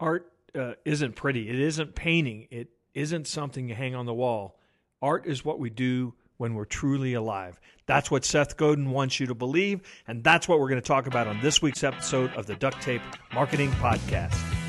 art uh, isn't pretty. It isn't painting. It isn't something you hang on the wall. Art is what we do when we're truly alive. That's what Seth Godin wants you to believe, and that's what we're going to talk about on this week's episode of the Duct Tape Marketing Podcast.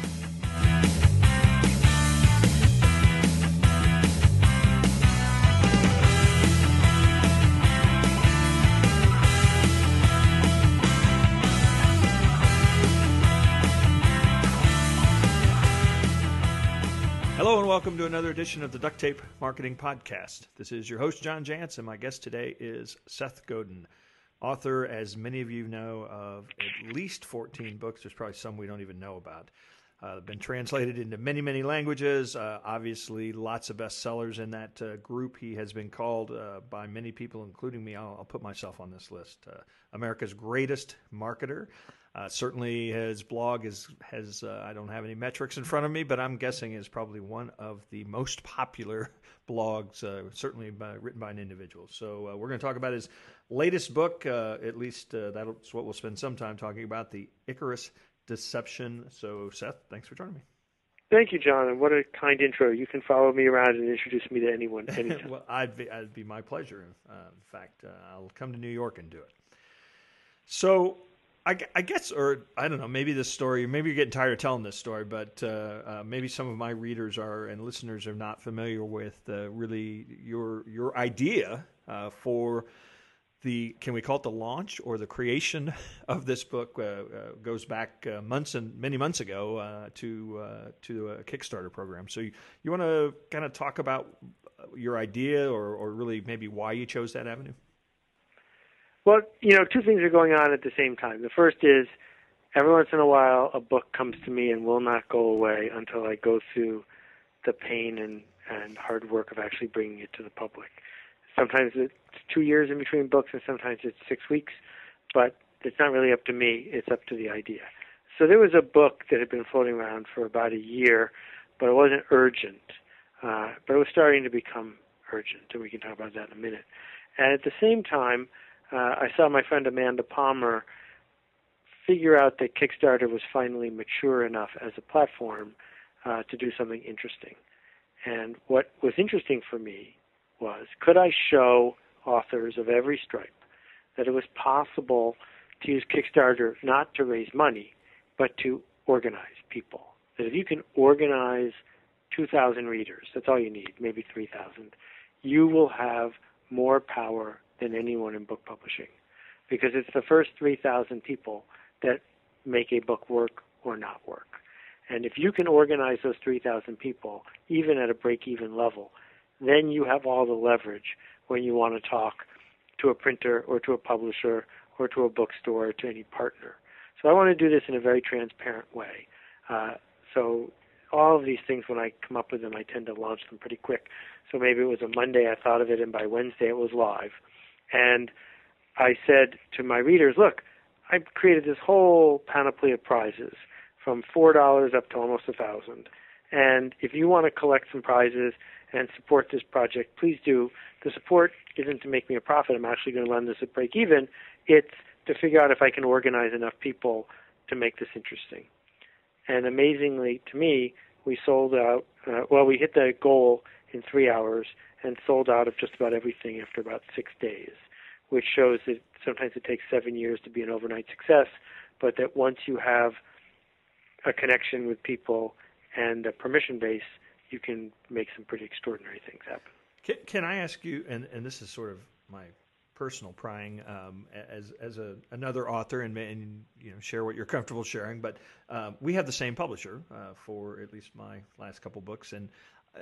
To another edition of the Duct Tape Marketing Podcast. This is your host, John Jantsch, and my guest today is Seth Godin, author, as many of you know, of at least 14 books. There's probably some we don't even know about. Uh, been translated into many, many languages. Uh, obviously, lots of bestsellers in that uh, group. He has been called uh, by many people, including me. I'll, I'll, put myself on this list. Uh, America's greatest marketer. Uh, certainly, his blog is has I don't have any metrics in front of me, but I'm guessing is probably one of the most popular blogs, certainly by, written by an individual. So we're going to talk about his latest book. At least that's what we'll spend some time talking about: the Icarus Deception. So, Seth, thanks for joining me. Thank you, John, and what a kind intro. You can follow me around and introduce me to anyone anytime. well, I'd be, I'd be my pleasure. in fact, I'll come to New York and do it. So I, I, guess, or I don't know, maybe this story, maybe you're getting tired of telling this story, but uh, uh, maybe some of my readers are and listeners are not familiar with uh, really your your idea uh, for the can we call it the launch or the creation of this book uh, uh, goes back months and many months ago to to a Kickstarter program. So you, you want to kind of talk about your idea or, or really maybe why you chose that avenue? Well, you know, two things are going on at the same time. The first is every once in a while a book comes to me and will not go away until I go through the pain and, and hard work of actually bringing it to the public. Sometimes it's two years in between books and sometimes it's six weeks, but it's not really up to me, it's up to the idea. So there was a book that had been floating around for about a year, but it wasn't urgent. Uh, but it was starting to become urgent, and we can talk about that in a minute. And at the same time, uh, I saw my friend Amanda Palmer figure out that Kickstarter was finally mature enough as a platform uh, to do something interesting. And what was interesting for me was could I show authors of every stripe that it was possible to use Kickstarter not to raise money, but to organize people? That if you can organize 2,000 readers, that's all you need, maybe 3,000, you will have more power than anyone in book publishing because it's the first 3,000 people that make a book work or not work. And if you can organize those 3,000 people, even at a break even level, then you have all the leverage when you want to talk to a printer or to a publisher or to a bookstore or to any partner. So I want to do this in a very transparent way. Uh, so all of these things, when I come up with them, I tend to launch them pretty quick. So maybe it was a Monday I thought of it, and by Wednesday it was live. And I said to my readers, look, I've created this whole panoply of prizes from four dollars up to almost a thousand. And if you want to collect some prizes and support this project, please do. The support isn't to make me a profit. I'm actually going to lend this at break even. It's to figure out if I can organize enough people to make this interesting. And amazingly to me, we sold out. Uh, well, we hit the goal in three hours and sold out of just about everything after about six days, which shows that sometimes it takes seven years to be an overnight success, but that once you have a connection with people and a permission base, you can make some pretty extraordinary things happen. Can, can I ask you, and, and this is sort of my personal prying um, as as a, another author and, and you know share what you're comfortable sharing. But uh, we have the same publisher uh, for at least my last couple books, and uh,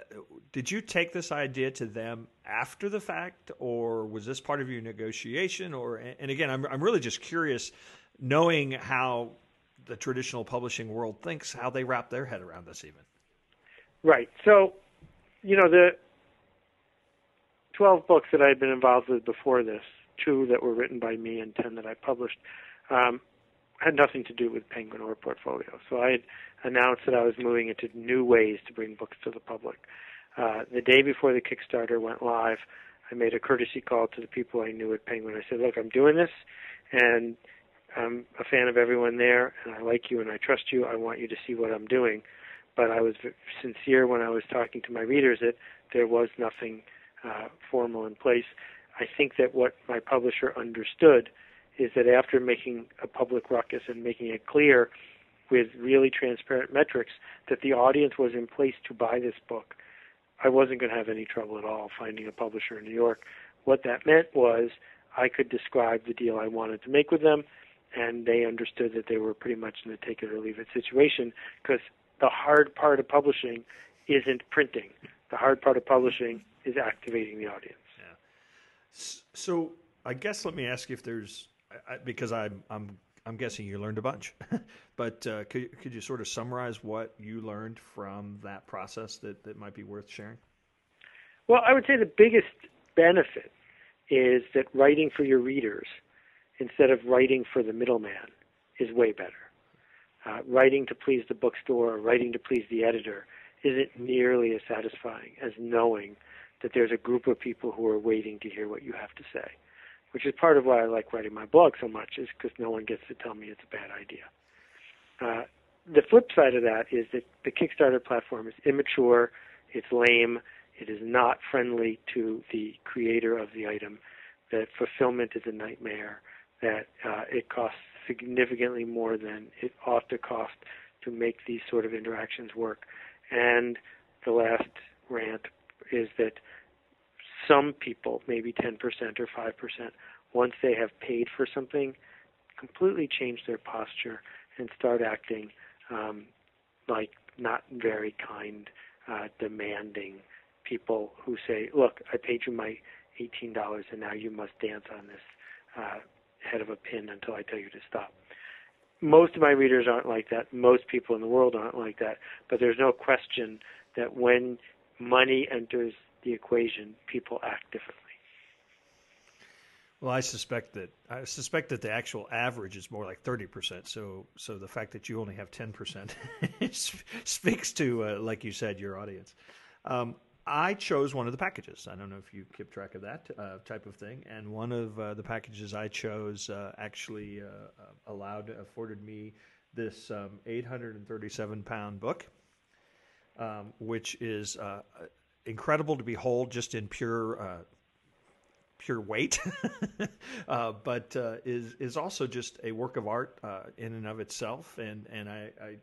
did you take this idea to them after the fact, or was this part of your negotiation? Or and again, I'm I'm really just curious, knowing how the traditional publishing world thinks, how they wrap their head around this, even. Right. So, you know, the twelve books that I had been involved with before this, two that were written by me and ten that I published, um, had nothing to do with Penguin or Portfolio. So I had announced that I was moving into new ways to bring books to the public. Uh, the day before the Kickstarter went live, I made a courtesy call to the people I knew at Penguin. I said, "Look, I'm doing this, and I'm a fan of everyone there, and I like you and I trust you. I want you to see what I'm doing. But I was sincere when I was talking to my readers that there was nothing uh, formal in place. I think that what my publisher understood is that after making a public ruckus and making it clear with really transparent metrics that the audience was in place to buy this book, I wasn't going to have any trouble at all finding a publisher in New York. What that meant was I could describe the deal I wanted to make with them, and they understood that they were pretty much in a take it or leave it situation because the hard part of publishing isn't printing. The hard part of publishing is activating the audience. Yeah. So I guess let me ask you if there's because I'm I'm I'm guessing you learned a bunch, but uh, could could you sort of summarize what you learned from that process that that might be worth sharing? Well, I would say the biggest benefit is that writing for your readers instead of writing for the middleman is way better. Uh, writing to please the bookstore or writing to please the editor isn't nearly as satisfying as knowing that there's a group of people who are waiting to hear what you have to say, which is part of why I like writing my blog so much, is because no one gets to tell me it's a bad idea. Uh, the flip side of that is that the Kickstarter platform is immature, it's lame, it is not friendly to the creator of the item, that fulfillment is a nightmare, that uh, it costs significantly more than it ought to cost to make these sort of interactions work. And the last rant is that some people, maybe 10% or 5%, once they have paid for something, completely change their posture and start acting um, like not very kind, uh, demanding people who say, "Look, I paid you my eighteen dollars, and now you must dance on this uh, head of a pin until I tell you to stop." Most of my readers aren't like that. Most people in the world aren't like that. But there's no question that when money enters the equation, people act differently. Well, I suspect that I suspect that the actual average is more like thirty percent. So, so the fact that you only have ten percent speaks to, uh, like you said, your audience. Um, I chose one of the packages. I don't know if you keep track of that uh, type of thing. And one of uh, the packages I chose uh, actually uh, allowed afforded me this um, 837 pound book, um, which is uh, incredible to behold just in pure uh, pure weight, but is is also just a work of art in and of itself. And and I, I,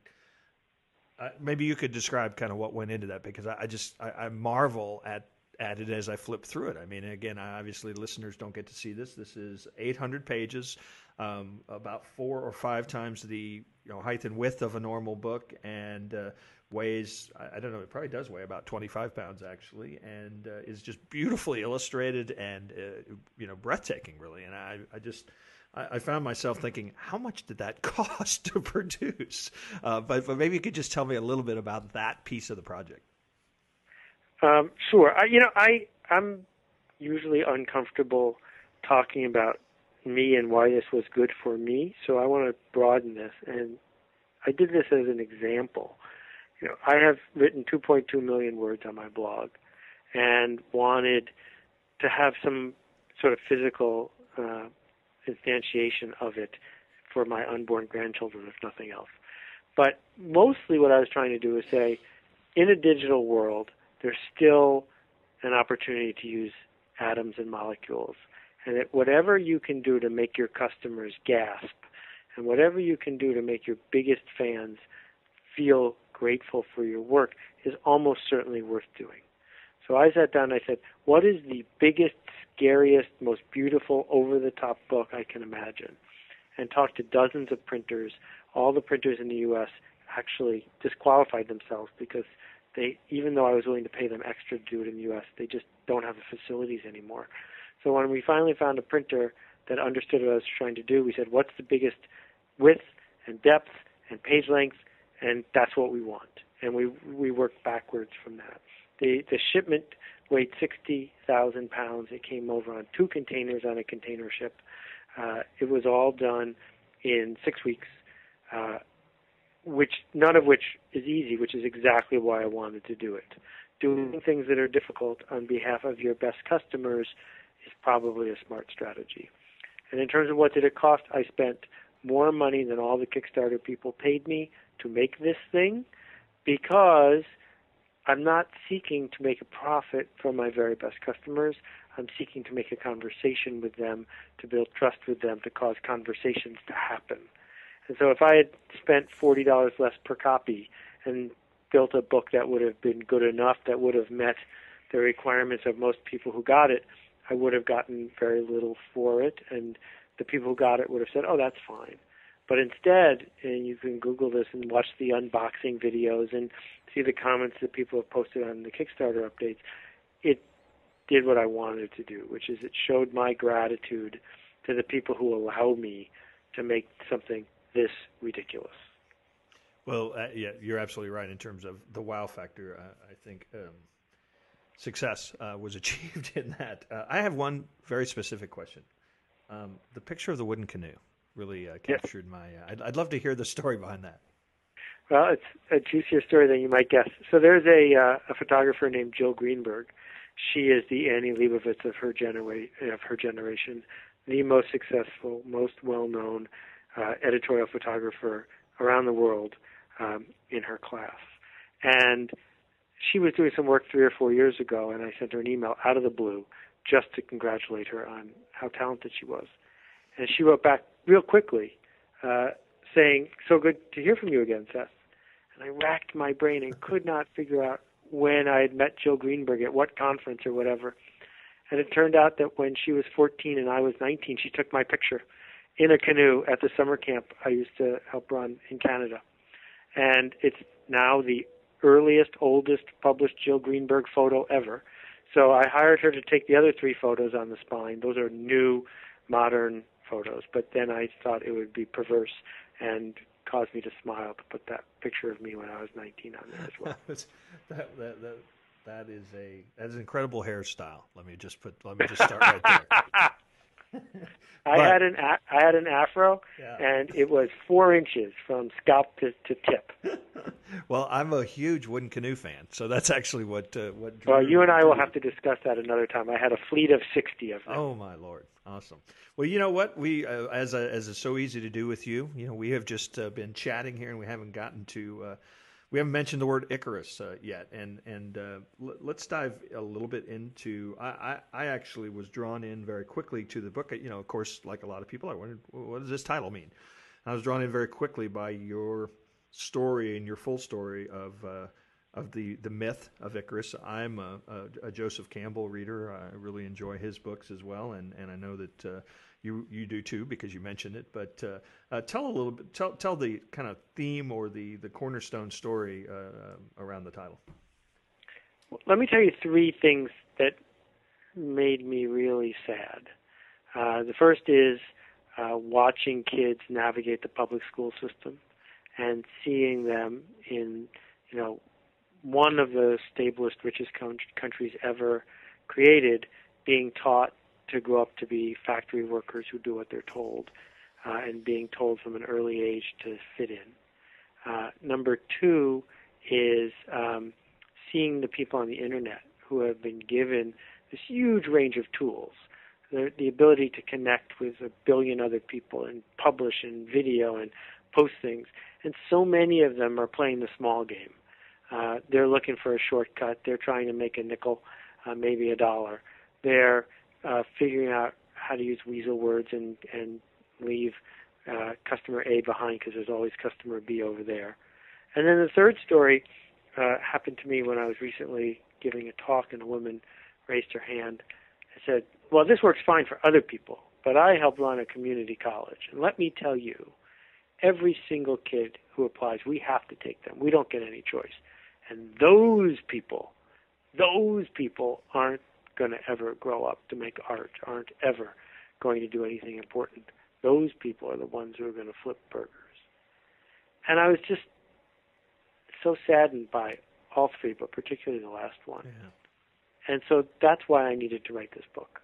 I, maybe you could describe kind of what went into that because I, I just I, I, marvel at at it as I flip through it. I mean, again, obviously listeners don't get to see this. This is 800 pages, um, about four or five times the you know height and width of a normal book, and uh, weighs I don't know it probably does weigh about 25 pounds actually and uh, is just beautifully illustrated and uh, you know breathtaking really and I, I just I, found myself thinking how much did that cost to produce? Uh, but, but maybe you could just tell me a little bit about that piece of the project. Um, sure. I, you know I I'm usually uncomfortable talking about me and why this was good for me so I want to broaden this and I did this as an example. You know, I have written 2.2 million words on my blog, and wanted to have some sort of physical uh, instantiation of it for my unborn grandchildren, if nothing else. But mostly, what I was trying to do is say, in a digital world, there's still an opportunity to use atoms and molecules, and that whatever you can do to make your customers gasp, and whatever you can do to make your biggest fans feel grateful for your work is almost certainly worth doing. So I sat down and I said, What is the biggest, scariest, most beautiful, over the top book I can imagine? And talked to dozens of printers. All the printers in the U.S. actually disqualified themselves because they, even though I was willing to pay them extra to do it in the U.S., they just don't have the facilities anymore. So when we finally found a printer that understood what I was trying to do, we said, What's the biggest width and depth and page length and that's what we want. And we we work backwards from that. The the shipment weighed sixty thousand pounds. It came over on two containers on a container ship. Uh, it was all done in six weeks, uh, which none of which is easy. Which is exactly why I wanted to do it. Doing things that are difficult on behalf of your best customers is probably a smart strategy. And in terms of what did it cost, I spent more money than all the Kickstarter people paid me to make this thing because I'm not seeking to make a profit from my very best customers. I'm seeking to make a conversation with them, to build trust with them, to cause conversations to happen. And so if I had spent $40 less per copy and built a book that would have been good enough, that would have met the requirements of most people who got it, I would have gotten very little for it. And the people who got it would have said, oh, that's fine. But instead, and you can Google this and watch the unboxing videos and see the comments that people have posted on the Kickstarter updates. It did what I wanted to do, which is it showed my gratitude to the people who allow me to make something this ridiculous. Well, uh, yeah, you're absolutely right in terms of the wow factor. Uh, I think um, success uh, was achieved in that. Uh, I have one very specific question. Um, the picture of the wooden canoe really uh, captured my. Uh, I'd, I'd, love to hear the story behind that. Well, it's a juicier story than you might guess. So there's a a photographer named Jill Greenberg. She is the Annie Leibovitz of her genera- of her generation, the most successful, most well-known uh, editorial photographer around the world um, in her class. And she was doing some work three or four years ago, and I sent her an email out of the blue just to congratulate her on how talented she was. And she wrote back real quickly uh, saying, So good to hear from you again, Seth. And I racked my brain and could not figure out when I had met Jill Greenberg at what conference or whatever. And it turned out that when she was 14 and I was 19, she took my picture in a canoe at the summer camp I used to help run in Canada. And it's now the earliest, oldest published Jill Greenberg photo ever. So I hired her to take the other three photos on the spine. Those are new, modern photos. But then I thought it would be perverse and cause me to smile to put that picture of me when I was 19 on there as well. that, that, that, that is a that is an incredible hairstyle. Let me just put let me just start right there. I had an I had an afro, yeah. and it was four inches from scalp to, to tip. well, I'm a huge wooden canoe fan, so that's actually what uh, what. Well, you and I will have to discuss that another time. I had a fleet of sixty of them. Oh my lord, awesome! Well, you know what we uh, as a, as is so easy to do with you, you know, we have just uh, been chatting here, and we haven't gotten to uh, we haven't mentioned the word Icarus uh, yet, and and uh, l- let's dive a little bit into. I, I, I actually was drawn in very quickly to the book. You know, of course, like a lot of people, I wondered what does this title mean. I was drawn in very quickly by your story and your full story of uh, of the the myth of Icarus. I'm a, a, a, Joseph Campbell reader. I really enjoy his books as well, and and I know that uh, you you do too because you mentioned it. But uh, uh, tell a little bit, tell tell the kind of theme or the the cornerstone story uh, around the title. let me tell you three things that made me really sad. Uh, the first is uh, watching kids navigate the public school system and seeing them in you know one of the stablest, richest countries ever created being taught to grow up to be factory workers who do what they're told, uh, and being told from an early age to fit in. Uh, number two is um, seeing the people on the internet who have been given this huge range of tools, the, the ability to connect with a billion other people and publish and video and post things, and so many of them are playing the small game. Uh, they're looking for a shortcut. They're trying to make a nickel, uh, maybe a dollar. They're uh, figuring out how to use weasel words and and leave uh, customer A behind because there's always customer B over there. And then the third story uh, happened to me when I was recently giving a talk, and a woman raised her hand and said, "Well, this works fine for other people, but I help run a community college, and let me tell you." Every single kid who applies, we have to take them. We don't get any choice. And those people, those people aren't going to ever grow up to make art, aren't ever going to do anything important. Those people are the ones who are going to flip burgers. And I was just so saddened by all three, but particularly the last one. Yeah. And so that's why I needed to write this book,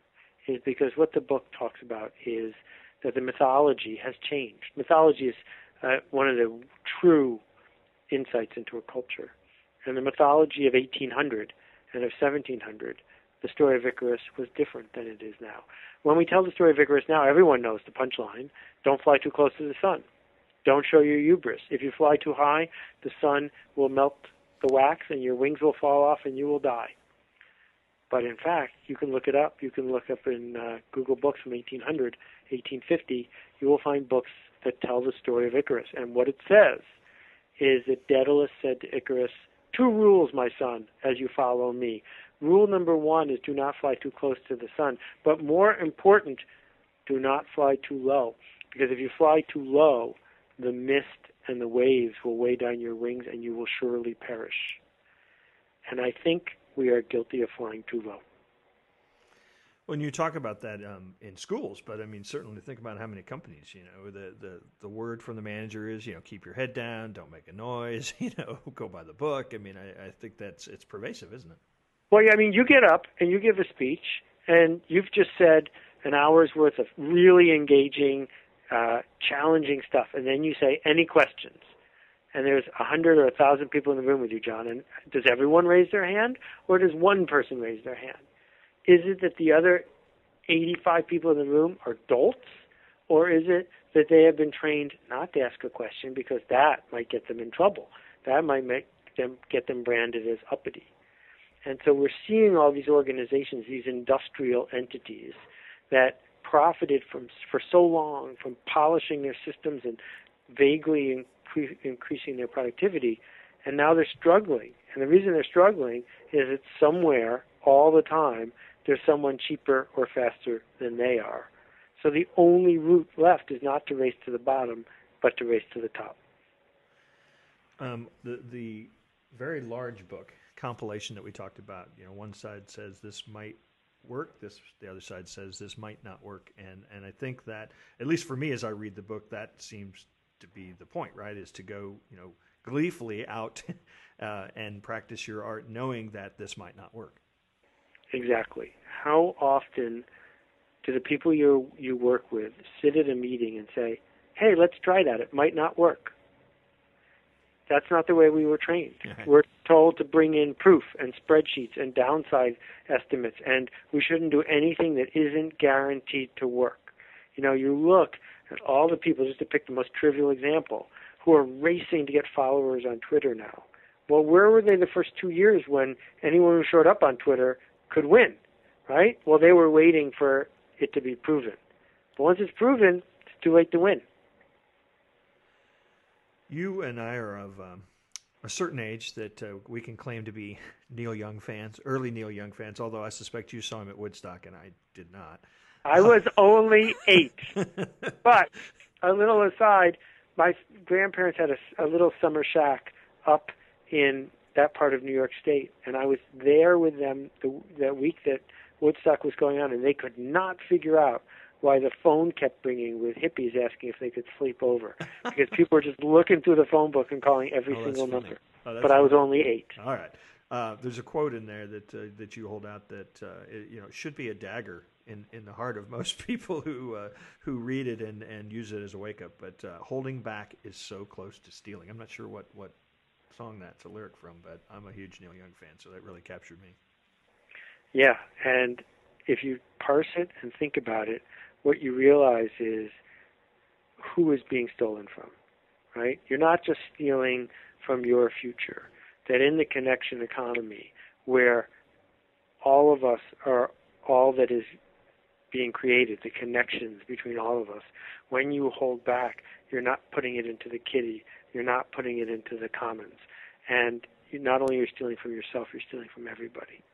is because what the book talks about is that the mythology has changed. Mythology is uh, one of the true insights into a culture. And the mythology of 1800 and of 1700 the story of Icarus was different than it is now. When we tell the story of Icarus now, everyone knows the punchline don't fly too close to the sun. Don't show your hubris. If you fly too high, the sun will melt the wax and your wings will fall off and you will die. But in fact, you can look it up. You can look up in uh, Google Books from 1800, 1850. You will find books that tell the story of Icarus. And what it says is that Daedalus said to Icarus, Two rules, my son, as you follow me. Rule number one is do not fly too close to the sun. But more important, do not fly too low. Because if you fly too low, the mist and the waves will weigh down your wings and you will surely perish. And I think we are guilty of flying too low. When you talk about that um, in schools, but I mean, certainly think about how many companies, you know, the, the, the word from the manager is, you know, keep your head down, don't make a noise, you know, go by the book. I mean, I, I think that's, it's pervasive, isn't it? Well, I mean, you get up and you give a speech and you've just said an hour's worth of really engaging, uh, challenging stuff. And then you say, any questions? and there's a hundred or a thousand people in the room with you, John, and does everyone raise their hand, or does one person raise their hand? Is it that the other 85 people in the room are dolts, or is it that they have been trained not to ask a question because that might get them in trouble? That might make them get them branded as uppity. And so we're seeing all these organizations, these industrial entities that profited from for so long from polishing their systems and vaguely incre- increasing their productivity, and now they're struggling. And the reason they're struggling is that somewhere, all the time, there's someone cheaper or faster than they are. So the only route left is not to race to the bottom, but to race to the top. Um, the the very large book compilation that we talked about, you know, one side says this might work, this the other side says this might not work, and and I think that at least for me as I read the book, that seems to be the point, right? Is to go, you know, gleefully out uh, and practice your art, knowing that this might not work. Exactly. How often do the people you you work with sit at a meeting and say, "Hey, let's try that. It might not work." That's not the way we were trained. We're told to bring in proof and spreadsheets and downside estimates, and we shouldn't do anything that isn't guaranteed to work. You know, you look at all the people, just to pick the most trivial example, who are racing to get followers on Twitter now. Well, where were they the first two years when anyone who showed up on Twitter could win, right? Well, they were waiting for it to be proven. But once it's proven, it's too late to win. You and I are of um, a certain age that uh, we can claim to be Neil Young fans, early Neil Young fans, although I suspect you saw him at Woodstock and I did not. I was only eight. but a little aside, my grandparents had a, a little summer shack up in that part of New York State, and I was there with them the, that week that Woodstock was going on, and they could not figure out why the phone kept ringing with hippies asking if they could sleep over because people were just looking through the phone book and calling every oh, single number. Oh, but funny. I was only eight. All right. Uh, there's a quote in there that uh, that you hold out that uh, it, you know should be a dagger in, in the heart of most people who uh, who read it and, and use it as a wake up. But uh, holding back is so close to stealing. I'm not sure what, what song that's a lyric from, but I'm a huge Neil Young fan, so that really captured me. Yeah, and if you parse it and think about it, what you realize is who is being stolen from, right? You're not just stealing from your future. That in the connection economy, where all of us are all that is being created, the connections between all of us. When you hold back, you're not putting it into the kitty, you're not putting it into the commons. And you, not only are you stealing from yourself, you're stealing from everybody.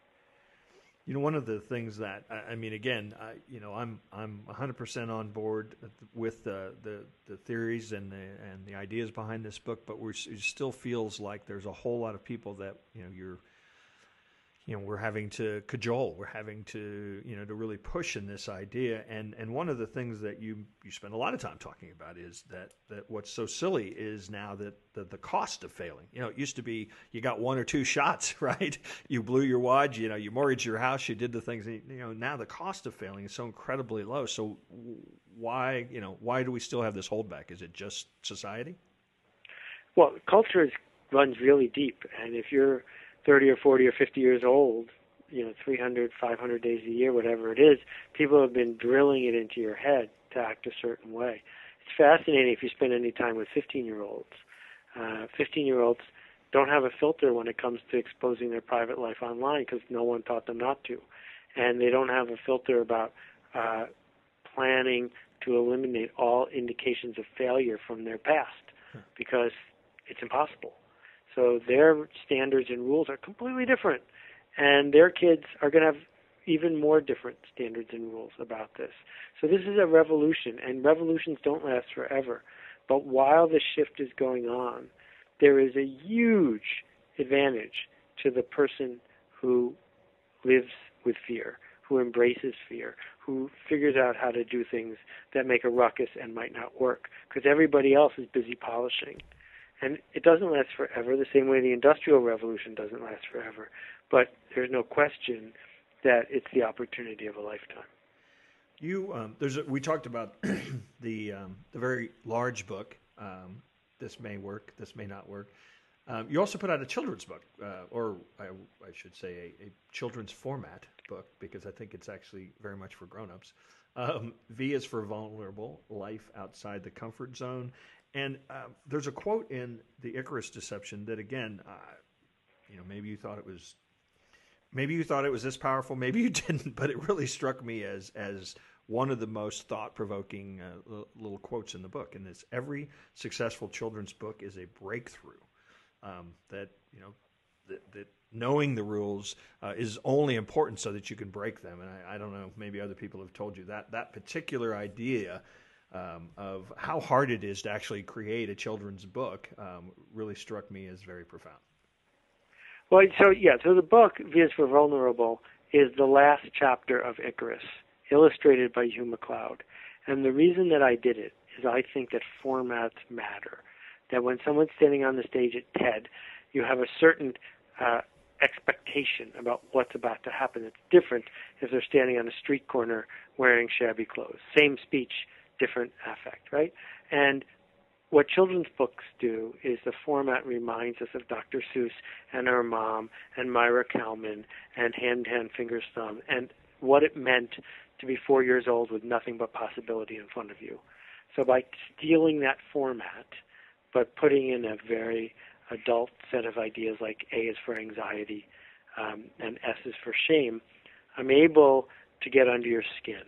You know, one of the things that I mean, again, I, you know, I'm I'm 100% on board with the, the the theories and the and the ideas behind this book, but we're, it still feels like there's a whole lot of people that you know you're you know we're having to cajole we're having to you know to really push in this idea. And and one of the things that you you spend a lot of time talking about is that that what's so silly is now that the, the cost of failing you know it used to be you got one or two shots right? You blew your wad you know you mortgaged your house you did the things you know now the cost of failing is so incredibly low. So why you know why do we still have this holdback? Is it just society? Well culture is, runs really deep. And if you're 30 or 40 or 50 years old, you know 300 500 days a year whatever it is people have been drilling it into your head to act a certain way. It's fascinating if you spend any time with 15 year olds uh, 15 year olds don't have a filter when it comes to exposing their private life online because no one taught them not to. And they don't have a filter about uh, planning to eliminate all indications of failure from their past because it's impossible so their standards and rules are completely different and their kids are going to have even more different standards and rules about this. So this is a revolution, and revolutions don't last forever. But while the shift is going on, there is a huge advantage to the person who lives with fear, who embraces fear, who figures out how to do things that make a ruckus and might not work, because everybody else is busy polishing. And it doesn't last forever, the same way the Industrial Revolution doesn't last forever. But there's no question that it's the opportunity of a lifetime. You, um, there's a, we talked about the um, the very large book. Um, this may work. This may not work. Um, you also put out a children's book, uh, or I, I, should say, a, a, children's format book, because I think it's actually very much for grown-ups. Um, v is for vulnerable, life outside the comfort zone, and uh, there's a quote in the Icarus Deception that, again, uh, you know, maybe you thought it was, maybe you thought it was this powerful, maybe you didn't, but it really struck me as as one of the most thought-provoking uh, little quotes in the book. And it's every successful children's book is a breakthrough. Um, that you know, that, that knowing the rules uh, is only important so that you can break them. And I, I, don't know, maybe other people have told you that that particular idea um, of how hard it is to actually create a children's book um, really struck me as very profound. Well, so yeah, so the book V for Vulnerable is the last chapter of Icarus, illustrated by Hugh MacLeod. And the reason that I did it is I think that formats matter. That when someone's standing on the stage at TED, you have a certain uh, expectation about what's about to happen. It's different if they're standing on a street corner wearing shabby clothes. Same speech, different affect, right? And what children's books do is the format reminds us of Dr. Seuss and her mom and Maira Kalman and Hand Hand Fingers Thumb and what it meant to be four years old with nothing but possibility in front of you. So by stealing that format, but putting in a very adult set of ideas like A is for anxiety um, and S is for shame, I'm able to get under your skin.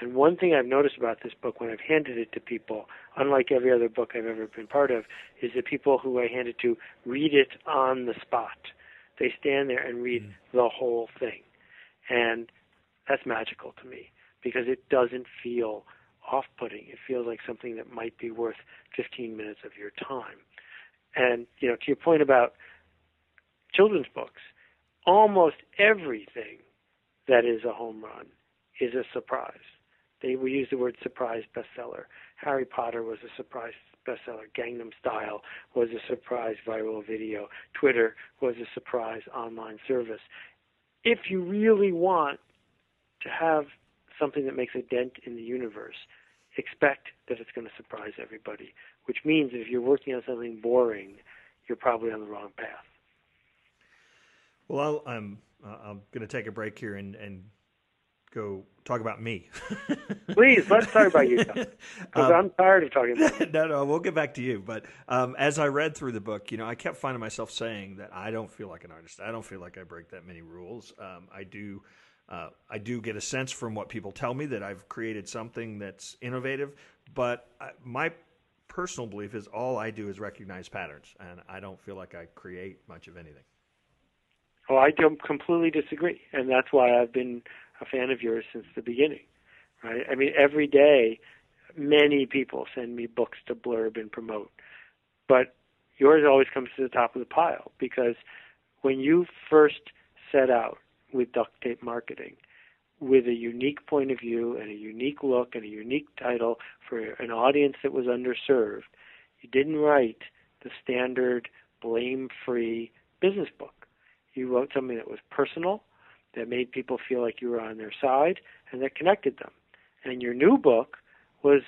And one thing I've noticed about this book when I've handed it to people, unlike every other book I've ever been part of, is that people who I hand it to read it on the spot. They stand there and read mm. the whole thing. And that's magical to me because it doesn't feel off putting. It feels like something that might be worth 15 minutes of your time. And, you know, to your point about children's books, almost everything that is a home run is a surprise. They we use the word surprise bestseller. Harry Potter was a surprise bestseller. Gangnam Style was a surprise viral video. Twitter was a surprise online service. If you really want to have something that makes a dent in the universe, expect that it's going to surprise everybody, which means if you're working on something boring, you're probably on the wrong path. Well, i am I'm, uh, I'm going to take a break here and, and go talk about me. Please, let's talk about you. Because um, I'm tired of talking about you. no, no, we'll get back to you. But um, as I read through the book, you know, I kept finding myself saying that I don't feel like an artist. I don't feel like I break that many rules. Um, I do. Uh, I do get a sense from what people tell me that I've created something that's innovative, but I, my personal belief is all I do is recognize patterns, and I don't feel like I create much of anything. Oh, I don't completely disagree, and that's why I've been a fan of yours since the beginning, right? I mean, every day, many people send me books to blurb and promote, but yours always comes to the top of the pile because when you first set out with duct tape marketing with a unique point of view and a unique look and a unique title for an audience that was underserved, you didn't write the standard blame free business book. You wrote something that was personal, that made people feel like you were on their side and that connected them. And your new book was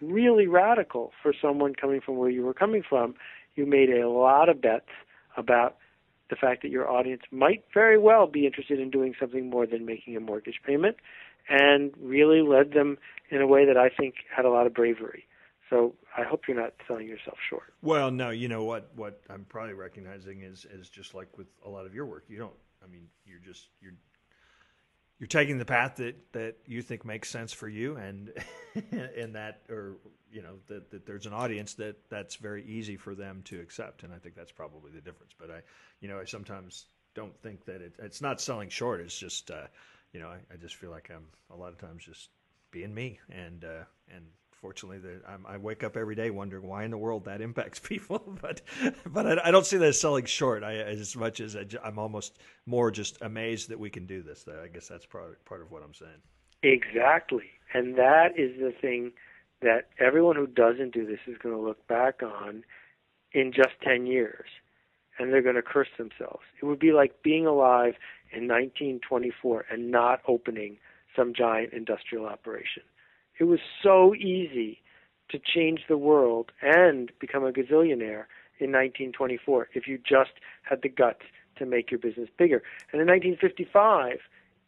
really radical for someone coming from where you were coming from. You made a lot of bets about the fact that your audience might very well be interested in doing something more than making a mortgage payment, and really led them in a way that I think had a lot of bravery. So I hope you're not selling yourself short. Well, no, you know what? What I'm probably recognizing is is just like with a lot of your work. You don't. I mean, you're just you're you're taking the path that that you think makes sense for you, and and that or you know that, that there's an audience that that's very easy for them to accept, and I think that's probably the difference. But I, you know, I sometimes don't think that it, it's not selling short. It's just uh, you know, I, I just feel like I'm a lot of times just being me, and uh, and fortunately, I wake up every day wondering why in the world that impacts people. but but I, I don't see that as selling short. I, as much as I, am almost more just amazed that we can do this. I guess that's part part of what I'm saying. Exactly, and that is the thing that everyone who doesn't do this is going to look back on in just ten years, and they're going to curse themselves. It would be like being alive in 1924 and not opening some giant industrial operation. It was so easy to change the world and become a gazillionaire in 1924 if you just had the guts to make your business bigger. And in 1955,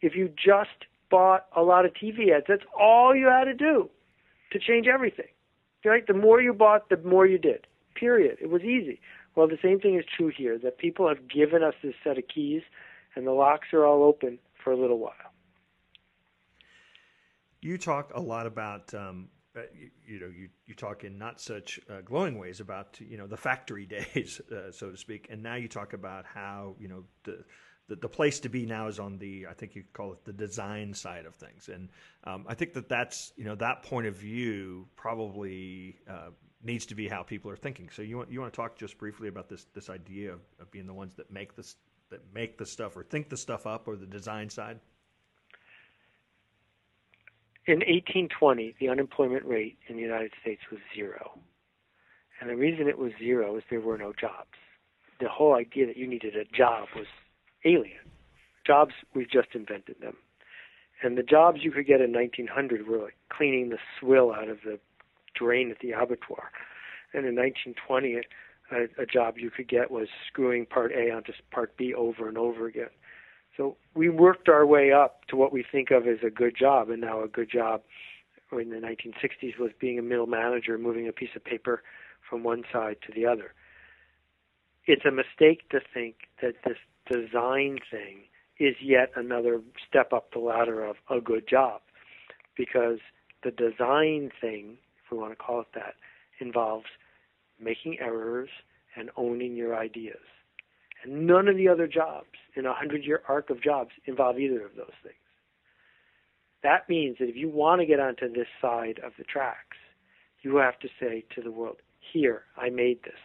if you just bought a lot of TV ads, that's all you had to do to change everything. Right? The more you bought, the more you did. Period. It was easy. Well, the same thing is true here that people have given us this set of keys and the locks are all open for a little while you talk a lot about um, uh, you, you, know you, you talk in not such uh, glowing ways about you know the factory days uh, so to speak. And now you talk about how you know the, the the place to be now is on the I think you call it the design side of things. And um, I think that that's you know that point of view probably uh, needs to be how people are thinking. So you want you want to talk just briefly about this this idea of, of being the ones that make this that make the stuff or think the stuff up or the design side in 1820, the unemployment rate in the United States was zero. And the reason it was zero is there were no jobs. The whole idea that you needed a job was alien. Jobs, we've just invented them. And the jobs you could get in 1900 were like cleaning the swill out of the drain at the abattoir. And in 1920, a, a job you could get was screwing part A onto part B over and over again. So we worked our way up to what we think of as a good job, and now a good job in the 1960s was being a middle manager, moving a piece of paper from one side to the other. It's a mistake to think that this design thing is yet another step up the ladder of a good job, because the design thing, if we want to call it that, involves making errors and owning your ideas. And none of the other jobs in a hundred year arc of jobs involve either of those things. That means that if you want to get onto this side of the tracks, you have to say to the world, here, I made this.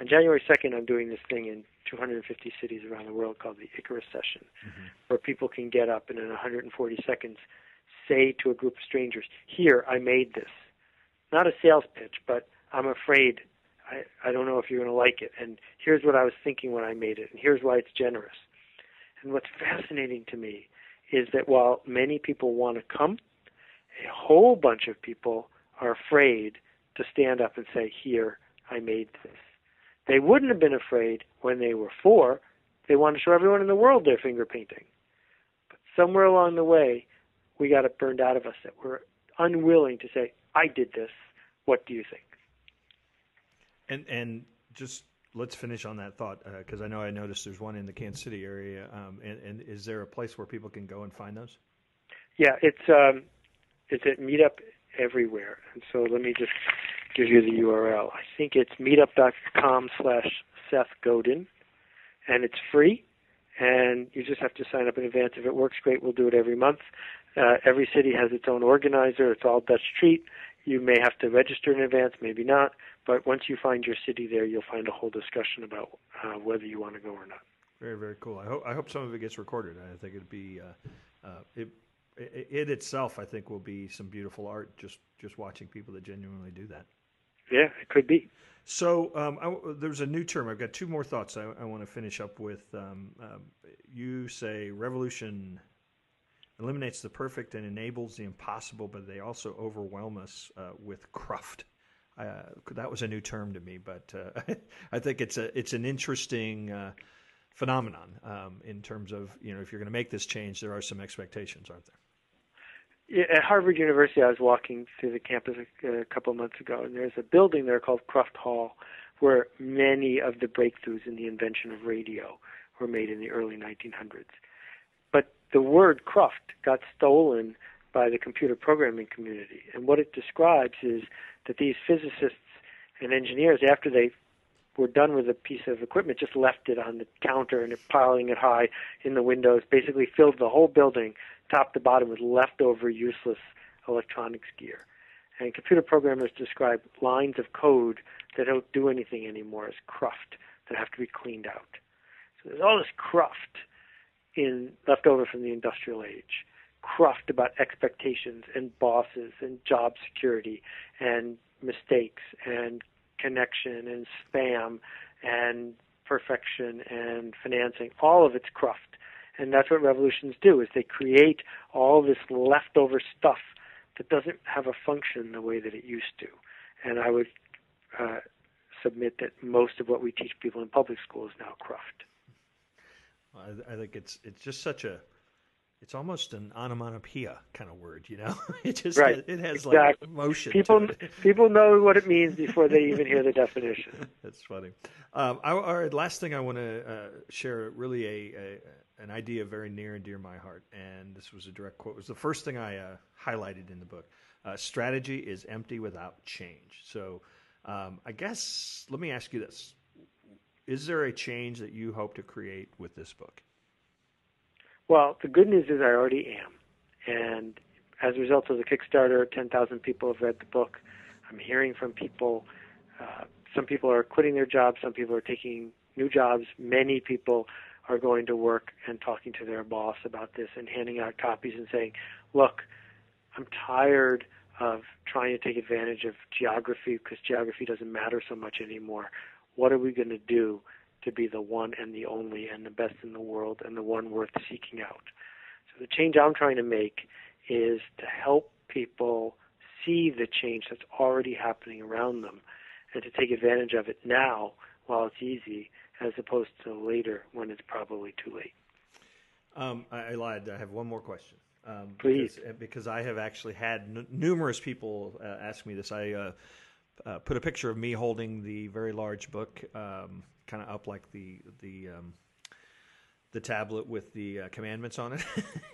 On January 2nd, I'm doing this thing in 250 cities around the world called the Icarus Session, mm-hmm. where people can get up and in 140 seconds say to a group of strangers, here, I made this. Not a sales pitch, but I'm afraid I, I don't know if you're going to like it. And here's what I was thinking when I made it. And here's why it's generous. And what's fascinating to me is that while many people want to come, a whole bunch of people are afraid to stand up and say, Here, I made this. They wouldn't have been afraid when they were four. They want to show everyone in the world their finger painting. But somewhere along the way, we got it burned out of us that we're unwilling to say, I did this. What do you think? And and just let's finish on that thought because uh, I know I noticed there's one in the Kansas City area. Um, and, and, is there a place where people can go and find those? Yeah, it's um, it's at Meetup everywhere. And so let me just give you the URL. I think it's meetup.com slash Seth Godin, and it's free. And you just have to sign up in advance. If it works great, we'll do it every month. Uh, every city has its own organizer. It's all Dutch Street. You may have to register in advance, maybe not. But once you find your city there, you'll find a whole discussion about uh, whether you want to go or not. Very, very cool. I hope I hope some of it gets recorded. I think it'd be uh, uh, it, it, it itself. I think will be some beautiful art. Just just watching people that genuinely do that. Yeah, it could be. So um, I, there's a new term. I've got two more thoughts I, I want to finish up with. Um, um, you say revolution eliminates the perfect and enables the impossible, but they also overwhelm us uh, with cruft. Uh, that was a new term to me, but uh, I think it's a it's an interesting uh, phenomenon um, in terms of you know if you're going to make this change, there are some expectations, aren't there? At Harvard University, I was walking through the campus a, a couple months ago, and there's a building there called Cruft Hall, where many of the breakthroughs in the invention of radio were made in the early 1900s. But the word Cruft got stolen by the computer programming community, and what it describes is that these physicists and engineers, after they were done with a piece of equipment, just left it on the counter and piling it high in the windows, basically filled the whole building, top to bottom, with leftover useless electronics gear. And computer programmers describe lines of code that don't do anything anymore as cruft that have to be cleaned out. So there's all this cruft in left over from the industrial age. Cruft about expectations and bosses and job security and mistakes and connection and spam and perfection and financing, all of it's cruft. And that's what revolutions do is they create all this leftover stuff that doesn't have a function the way that it used to. And I would uh, submit that most of what we teach people in public school is now cruft. I, I think it's it's just such a it's almost an onomatopoeia kind of word, you know. It just right. has, it has exactly. like emotion. People people know what it means before they even hear the definition. That's funny. Um, I, all right, last thing I want to uh, share really a, a, an idea very near and dear to my heart, and this was a direct quote. It was the first thing I uh, highlighted in the book. Uh, strategy is empty without change. So, um, I guess let me ask you this: Is there a change that you hope to create with this book? Well, the good news is I already am. And as a result of the Kickstarter, 10,000 people have read the book. I'm hearing from people. Uh, some people are quitting their jobs, some people are taking new jobs. Many people are going to work and talking to their boss about this and handing out copies and saying, look, I'm tired of trying to take advantage of geography because geography doesn't matter so much anymore. What are we going to do to be the one and the only and the best in the world and the one worth seeking out. So the change I'm trying to make is to help people see the change that's already happening around them and to take advantage of it now while it's easy as opposed to later when it's probably too late. Um, I, I, lied. I have one more question. Um, Please. Because, because, I have actually had n- numerous people uh, ask me this. I uh, uh, put a picture of me holding the very large book um, kind of up like the the um, the tablet with the uh, commandments on it.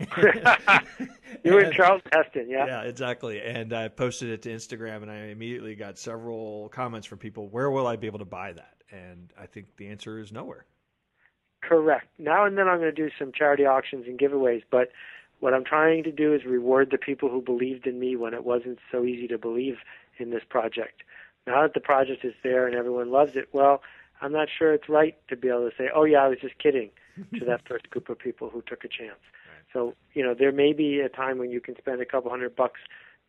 you were in Charlton Heston, yeah. Yeah, exactly. And I posted it to Instagram, and I immediately got several comments from people. Where will I be able to buy that? And I think the answer is nowhere. Correct. Now and then I'm going to do some charity auctions and giveaways, but what I'm trying to do is reward the people who believed in me when it wasn't so easy to believe in this project. Now that the project is there and everyone loves it, well, I'm not sure it's right to be able to say, "Oh yeah, I was just kidding," to that first group of people who took a chance. Right. So you know, there may be a time when you can spend a couple hundred bucks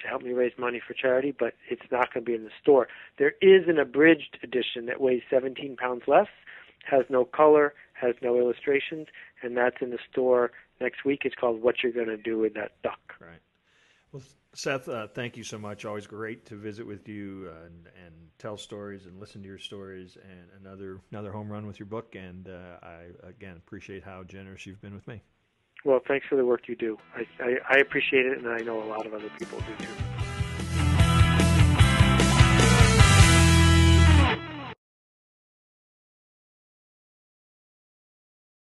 to help me raise money for charity, but it's not going to be in the store. There is an abridged edition that weighs 17 pounds less, has no color, has no illustrations, and that's in the store next week. It's called "What You're Going to Do with That Duck." Right. Well, Seth, uh, thank you so much. Always great to visit with you and, and tell stories and listen to your stories. And another another home run with your book. And uh, I again appreciate how generous you've been with me. Well, thanks for the work you do. I, I, I appreciate it, and I know a lot of other people do too.